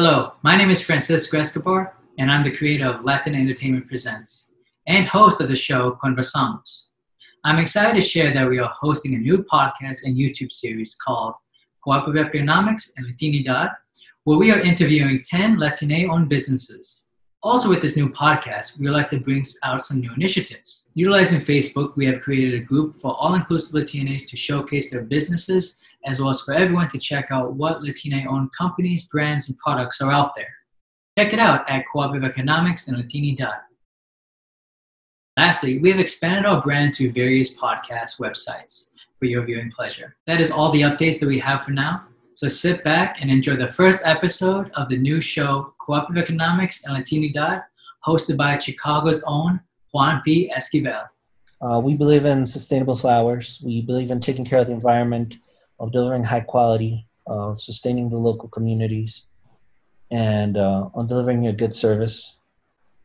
Hello, my name is Francisco Escobar, and I'm the creator of Latin Entertainment Presents and host of the show Conversamos. I'm excited to share that we are hosting a new podcast and YouTube series called Cooperative Economics and Latinidad, where we are interviewing 10 Latine owned businesses. Also, with this new podcast, we would like to bring out some new initiatives. Utilizing Facebook, we have created a group for all inclusive Latinas to showcase their businesses as well as for everyone to check out what Latina owned companies, brands, and products are out there. Check it out at Cooperative Economics and Latinidad. Lastly, we have expanded our brand to various podcast websites for your viewing pleasure. That is all the updates that we have for now. So sit back and enjoy the first episode of the new show, Cooperative Economics and Latinidad, hosted by Chicago's own Juan P. Esquivel. Uh, we believe in sustainable flowers. We believe in taking care of the environment of delivering high quality, of sustaining the local communities, and uh, on delivering a good service.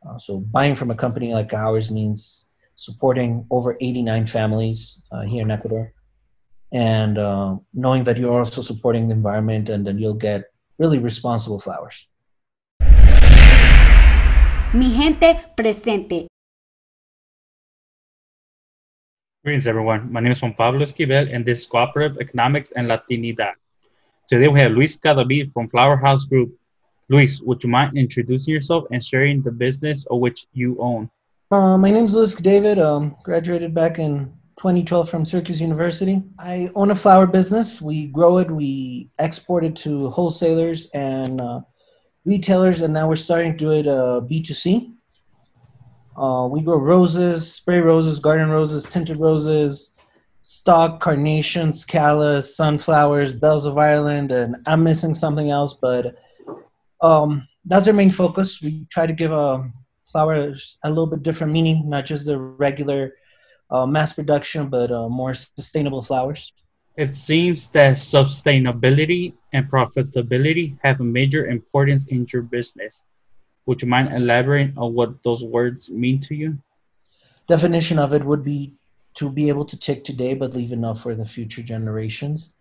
Uh, so buying from a company like ours means supporting over 89 families uh, here in Ecuador, and uh, knowing that you're also supporting the environment, and then you'll get really responsible flowers. Mi gente presente. Greetings, everyone. My name is Juan Pablo Esquivel, and this is Cooperative Economics and Latinidad. Today we have Luis Cadavid from Flower House Group. Luis, would you mind introducing yourself and sharing the business of which you own? Uh, my name is Luis Cadavid. Um, graduated back in 2012 from Syracuse University. I own a flower business. We grow it, we export it to wholesalers and uh, retailers, and now we're starting to do it uh, B2C. Uh, we grow roses, spray roses, garden roses, tinted roses, stock, carnations, callas, sunflowers, bells of Ireland, and I'm missing something else, but um, that's our main focus. We try to give uh, flowers a little bit different meaning, not just the regular uh, mass production, but uh, more sustainable flowers. It seems that sustainability and profitability have a major importance in your business. Would you mind elaborating on what those words mean to you? Definition of it would be to be able to take today but leave enough for the future generations.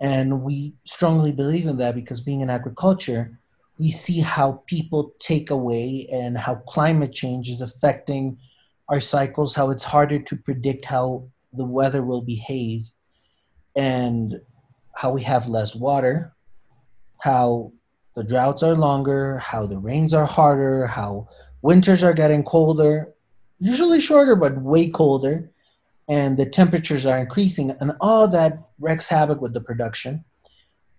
And we strongly believe in that because being in agriculture, we see how people take away and how climate change is affecting our cycles, how it's harder to predict how the weather will behave, and how we have less water, how the droughts are longer, how the rains are harder, how winters are getting colder, usually shorter, but way colder, and the temperatures are increasing, and all that wreaks havoc with the production.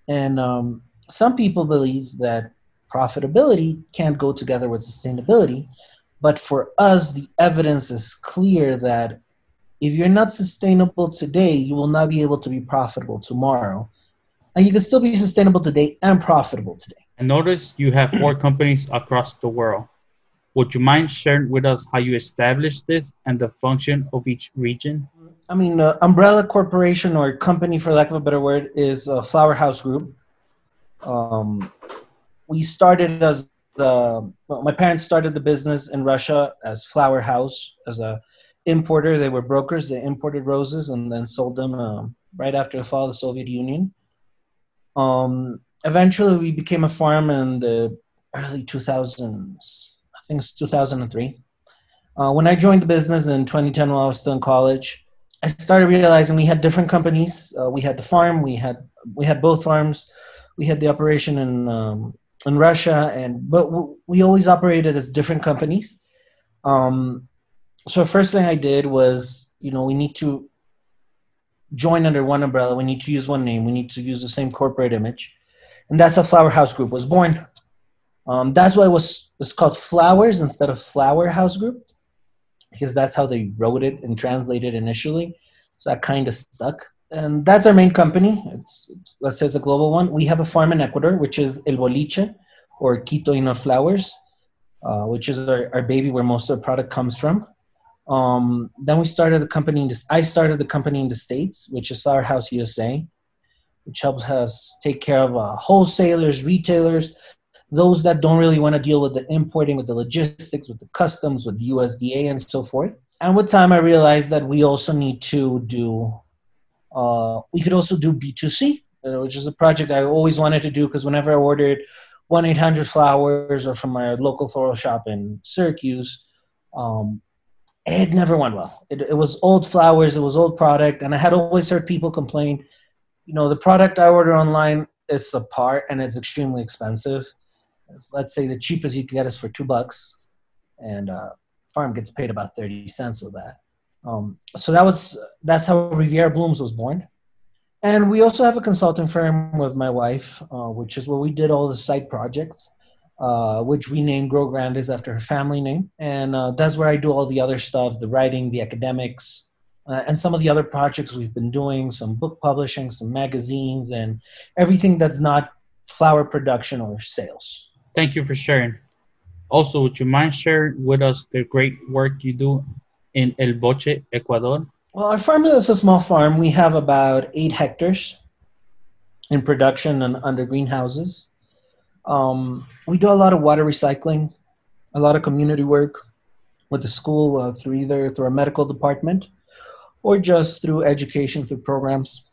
And um, some people believe that profitability can't go together with sustainability. But for us, the evidence is clear that if you're not sustainable today, you will not be able to be profitable tomorrow. And you can still be sustainable today and profitable today. I noticed you have four companies across the world. Would you mind sharing with us how you established this and the function of each region? I mean, uh, umbrella corporation or company, for lack of a better word, is a Flower House Group. Um, we started as the, well, my parents started the business in Russia as Flower House as a importer. They were brokers. They imported roses and then sold them uh, right after the fall of the Soviet Union. Um, eventually we became a farm in the early 2000s i think it's 2003 uh, when i joined the business in 2010 while i was still in college i started realizing we had different companies. Uh, we had the farm we had we had both farms. We had the operation in um, in russia and but we always operated as different companies. Um, so first thing i did was you know we need to join under one umbrella. We need to use one name. We need to use the same corporate image and that's how Flower House Group was born. Um, that's why it was it's called Flowers instead of Flower House Group, because that's how they wrote it and translated initially. So that kind of stuck. And that's our main company. It's, it's, let's say it's a global one. We have a farm in Ecuador, which is El Boliche, or Quito Inner Flowers, uh, which is our, our baby where most of the product comes from. Um, then we started the company. In this, I started the company in the States, which is Flower House USA which helps us take care of uh, wholesalers, retailers, those that don't really want to deal with the importing, with the logistics, with the customs, with the USDA, and so forth. And with time, I realized that we also need to do, uh, we could also do B2C, uh, which is a project I always wanted to do because whenever I ordered 1 800 Flowers or from my local floral shop in Syracuse, um, it never went well. It, it was old flowers, it was old product, and I had always heard people complain, you know, the product I order online is a part and it's extremely expensive. Let's say the cheapest you can get is for two bucks, and uh, farm gets paid about 30 cents of that. Um, so that was that's how Riviera Blooms was born. And we also have a consulting firm with my wife, uh, which is where we did all the site projects, uh, which we named Grow Grandes after her family name. And uh, that's where I do all the other stuff the writing, the academics, uh, and some of the other projects we've been doing some book publishing, some magazines, and everything that's not flower production or sales. Thank you for sharing. Also, would you mind sharing with us the great work you do in El Boliche, Ecuador? Well, our farm is a small farm. We have about eight hectares in production and under greenhouses. Um, we do a lot of water recycling, a lot of community work with the school uh, through either through our medical department or just through education through programs.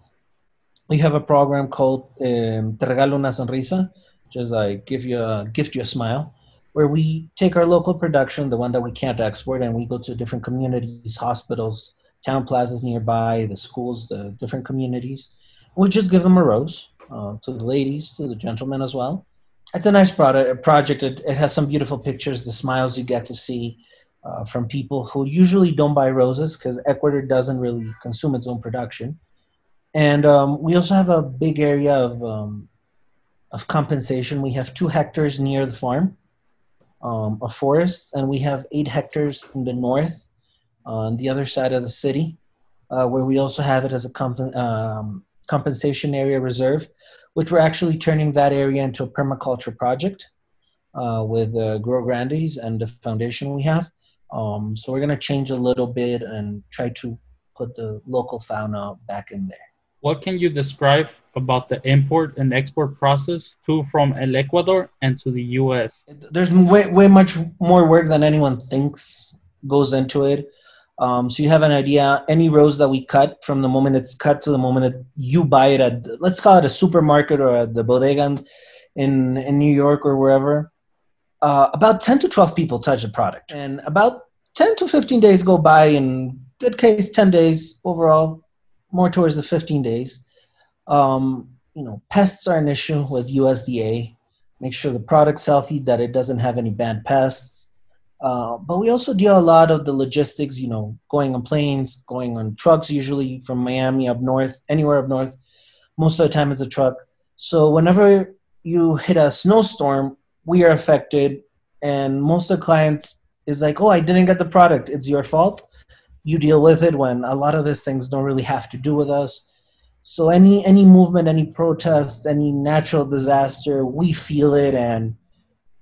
We have a program called um, Te Regalo Una Sonrisa, which is I give you a gift you a smile, where we take our local production, the one that we can't export, and we go to different communities, hospitals, town plazas nearby, the schools, the different communities. We just give them a rose uh, to the ladies, to the gentlemen as well. It's a nice product, project. It, it has some beautiful pictures, the smiles you get to see uh, from people who usually don't buy roses because Ecuador doesn't really consume its own production. And um, we also have a big area of, um, of compensation. We have two hectares near the farm um, of forests, and we have eight hectares in the north on the other side of the city, uh, where we also have it as a comp- um, compensation area reserve, which we're actually turning that area into a permaculture project uh, with uh, Grow Grandes and the foundation we have. Um, so we're going to change a little bit and try to put the local fauna back in there. What can you describe about the import and export process to from El Ecuador and to the U.S.? There's way, way much more work than anyone thinks goes into it. Um, so you have an idea. Any rose that we cut, from the moment it's cut to the moment that you buy it at, let's call it a supermarket or at the bodega in in New York or wherever, uh, about 10 to 12 people touch the product, and about 10 to 15 days go by. In good case, 10 days overall, more towards the 15 days. Um, you know, pests are an issue with USDA. Make sure the product's healthy, that it doesn't have any bad pests uh, but we also do a lot of the logistics, you know, going on planes, going on trucks, usually from Miami up north, anywhere up north. Most of the time it's a truck. So whenever you hit a snowstorm, we are affected. And most of the clients is like, oh, I didn't get the product. It's your fault. You deal with it when a lot of these things don't really have to do with us. So any any movement, any protest, any natural disaster, we feel it and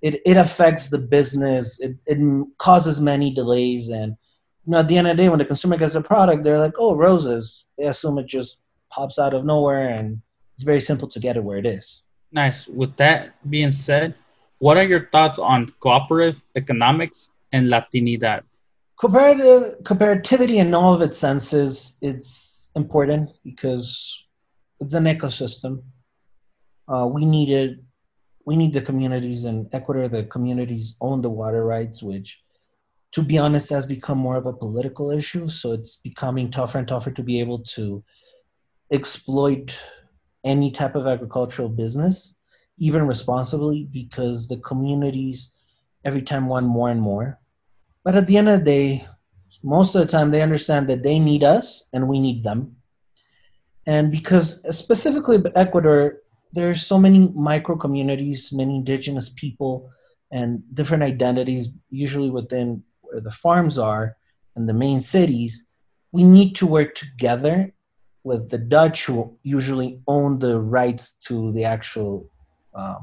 it, it affects the business. It, it causes many delays. And you know, at the end of the day, when the consumer gets a product, they're like, oh, roses. They assume it just pops out of nowhere and it's very simple to get it where it is. Nice. With that being said, what are your thoughts on cooperative economics and Latinidad? Comparative comparativity in all of its senses, it's important because it's an ecosystem. Uh, we need it we need the communities in Ecuador, the communities own the water rights, which, to be honest, has become more of a political issue. So it's becoming tougher and tougher to be able to exploit any type of agricultural business, even responsibly, because the communities every time want more and more. But at the end of the day, most of the time they understand that they need us and we need them. And because specifically Ecuador there's so many micro communities, many indigenous people, and different identities, usually within where the farms are and the main cities. We need to work together with the Dutch, who usually own the rights to the actual uh,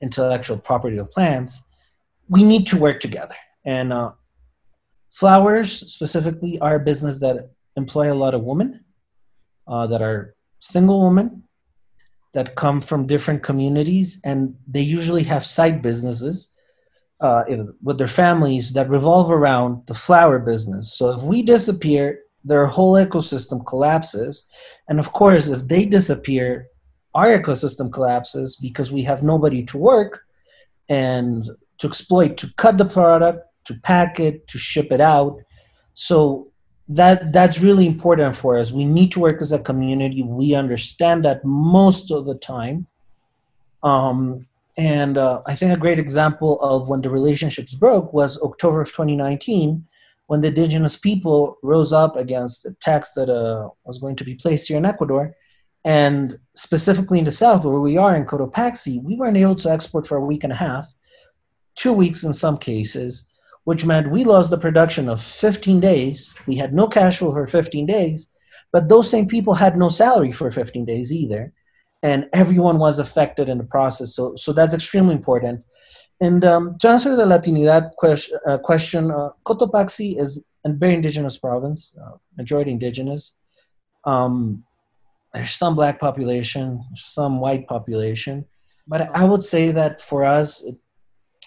intellectual property of plants. We need to work together. And uh, flowers, specifically, are a business that employ a lot of women uh, that are single women that come from different communities, and they usually have side businesses uh, with their families that revolve around the flower business. So if we disappear, their whole ecosystem collapses. And of course, if they disappear, our ecosystem collapses because we have nobody to work. and to exploit, to cut the product, to pack it, to ship it out. So that that's really important for us. We need to work as a community. We understand that most of the time. Um, and uh, I think a great example of when the relationships broke was October of 2019, when the indigenous people rose up against the tax that uh, was going to be placed here in Ecuador. And specifically in the south, where we are in Cotopaxi, we weren't able to export for a week and a half, two weeks in some cases, which meant we lost the production of 15 days. We had no cash flow for 15 days, but those same people had no salary for 15 days either and everyone was affected in the process. So, so that's extremely important. And um, to answer the Latinidad question, uh, question uh, Cotopaxi is a very indigenous province, uh, majority indigenous. Um, there's some black population, some white population, but I would say that for us,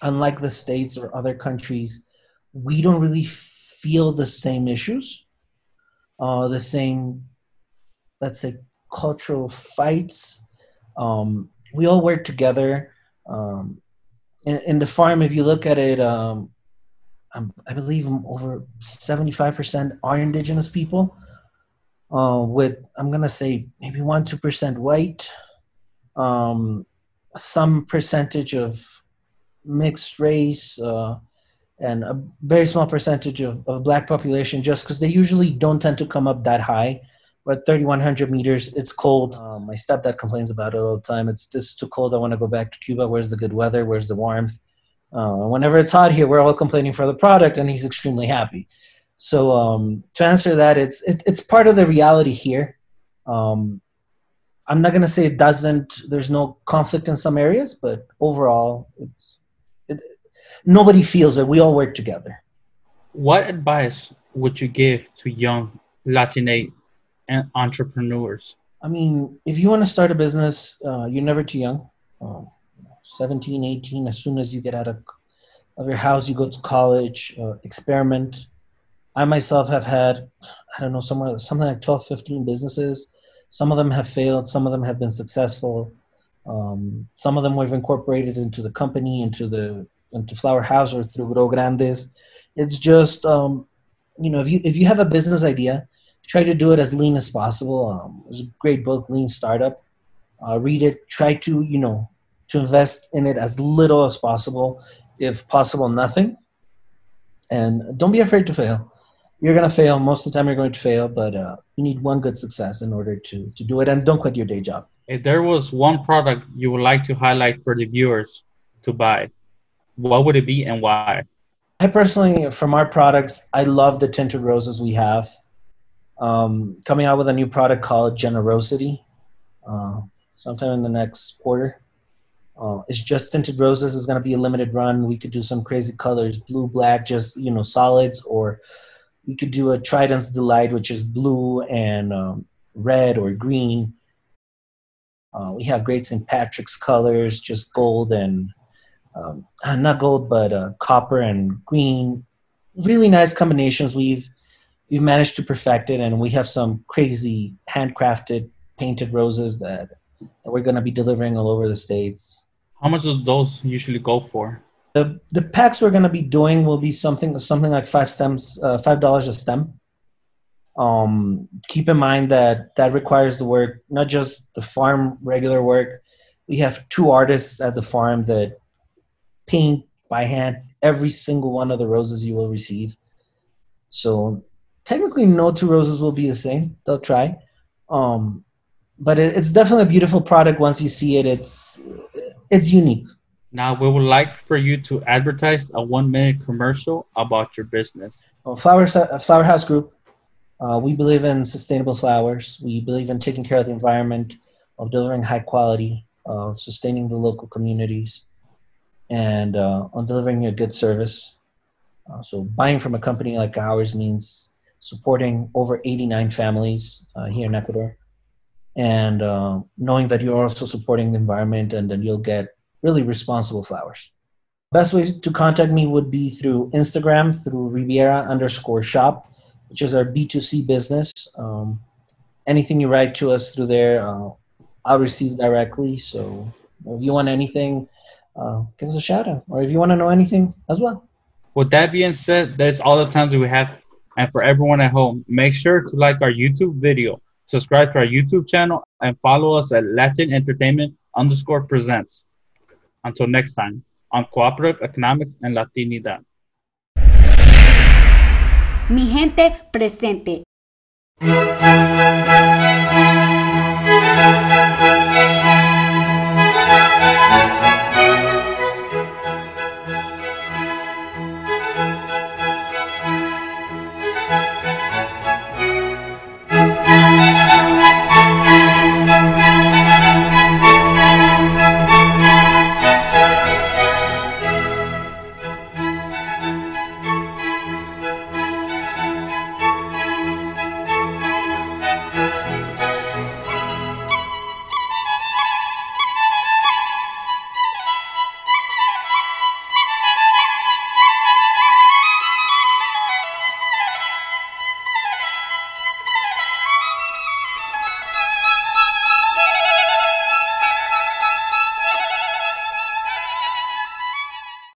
unlike the states or other countries, we don't really feel the same issues, uh, the same, let's say, cultural fights. Um, we all work together. Um, in, in, the farm, if you look at it, um, I believe over 75% are indigenous people, uh, with, I'm to say, maybe 1 2% white, um, some percentage of mixed race, uh, and a very small percentage of, of black population just because they usually don't tend to come up that high. But 3100 meters it's cold. Um, my stepdad complains about it all the time. It's just too cold. I want to go back to cuba. Where's the good weather? Where's the warmth? Uh, whenever it's hot here we're all complaining for the product and he's extremely happy so um, to answer that it's it, it's part of the reality here um, i'm not going to say it doesn't there's no conflict in some areas but overall it's it, nobody feels it we all work together what advice would you give to young latine entrepreneurs? I mean, if you want to start a business, uh, you're never too young. Uh, 17, 18, as soon as you get out of, of your house, you go to college, uh, experiment. I myself have had, I don't know, somewhere, something like 12, 15 businesses. Some of them have failed, some of them have been successful. Um, some of them we've incorporated into the company, into the into Flower House or through Grow Grandes. It's just, um, you know, if you if you have a business idea, try to do it as lean as possible. Um, there's a great book, Lean Startup. Uh, read it. Try to you know to invest in it as little as possible, if possible, nothing. And don't be afraid to fail. You're gonna fail most of the time. You're going to fail, but uh, you need one good success in order to to do it. And don't quit your day job. If there was one product you would like to highlight for the viewers to buy, what would it be and why? I personally, from our products, I love the tinted roses we have um, coming out with a new product called Generosity uh, sometime in the next quarter. Uh, it's just tinted roses is going to be a limited run. We could do some crazy colors, blue, black, just you know solids, or we could do a Trident's Delight, which is blue and um, red or green. Uh, we have great St. Patrick's colors, just gold and um, not gold, but uh, copper and green. Really nice combinations. We've we've managed to perfect it, and we have some crazy handcrafted painted roses that, that we're going to be delivering all over the states. How much do those usually go for? The the packs we're going to be doing will be something something like five stems, uh, five dollars a stem. Um, keep in mind that that requires the work, not just the farm regular work. We have two artists at the farm that paint by hand every single one of the roses you will receive. So technically no two roses will be the same. They'll try. Um, but it, it's definitely a beautiful product once you see it. It's it's unique. Now we would like for you to advertise a one minute commercial about your business. Well, Flower, Flower House Group, uh, we believe in sustainable flowers. We believe in taking care of the environment, of delivering high quality, of sustaining the local communities, and uh, on delivering a good service. Uh, so buying from a company like ours means supporting over 89 families uh, here in Ecuador, and uh, knowing that you're also supporting the environment and then you'll get really responsible flowers. Best way to contact me would be through Instagram, through Riviera underscore shop, which is our B2C business. Um, anything you write to us through there, uh, I'll receive directly. So if you want anything, uh, give us a shout out. Or if you want to know anything as well. With that being said, that's all the time that we have. And for everyone at home, make sure to like our YouTube video, subscribe to our YouTube channel, and follow us at Latin Entertainment underscore presents. Until next time, on Cooperative Economics and Latinidad. Mi gente presente.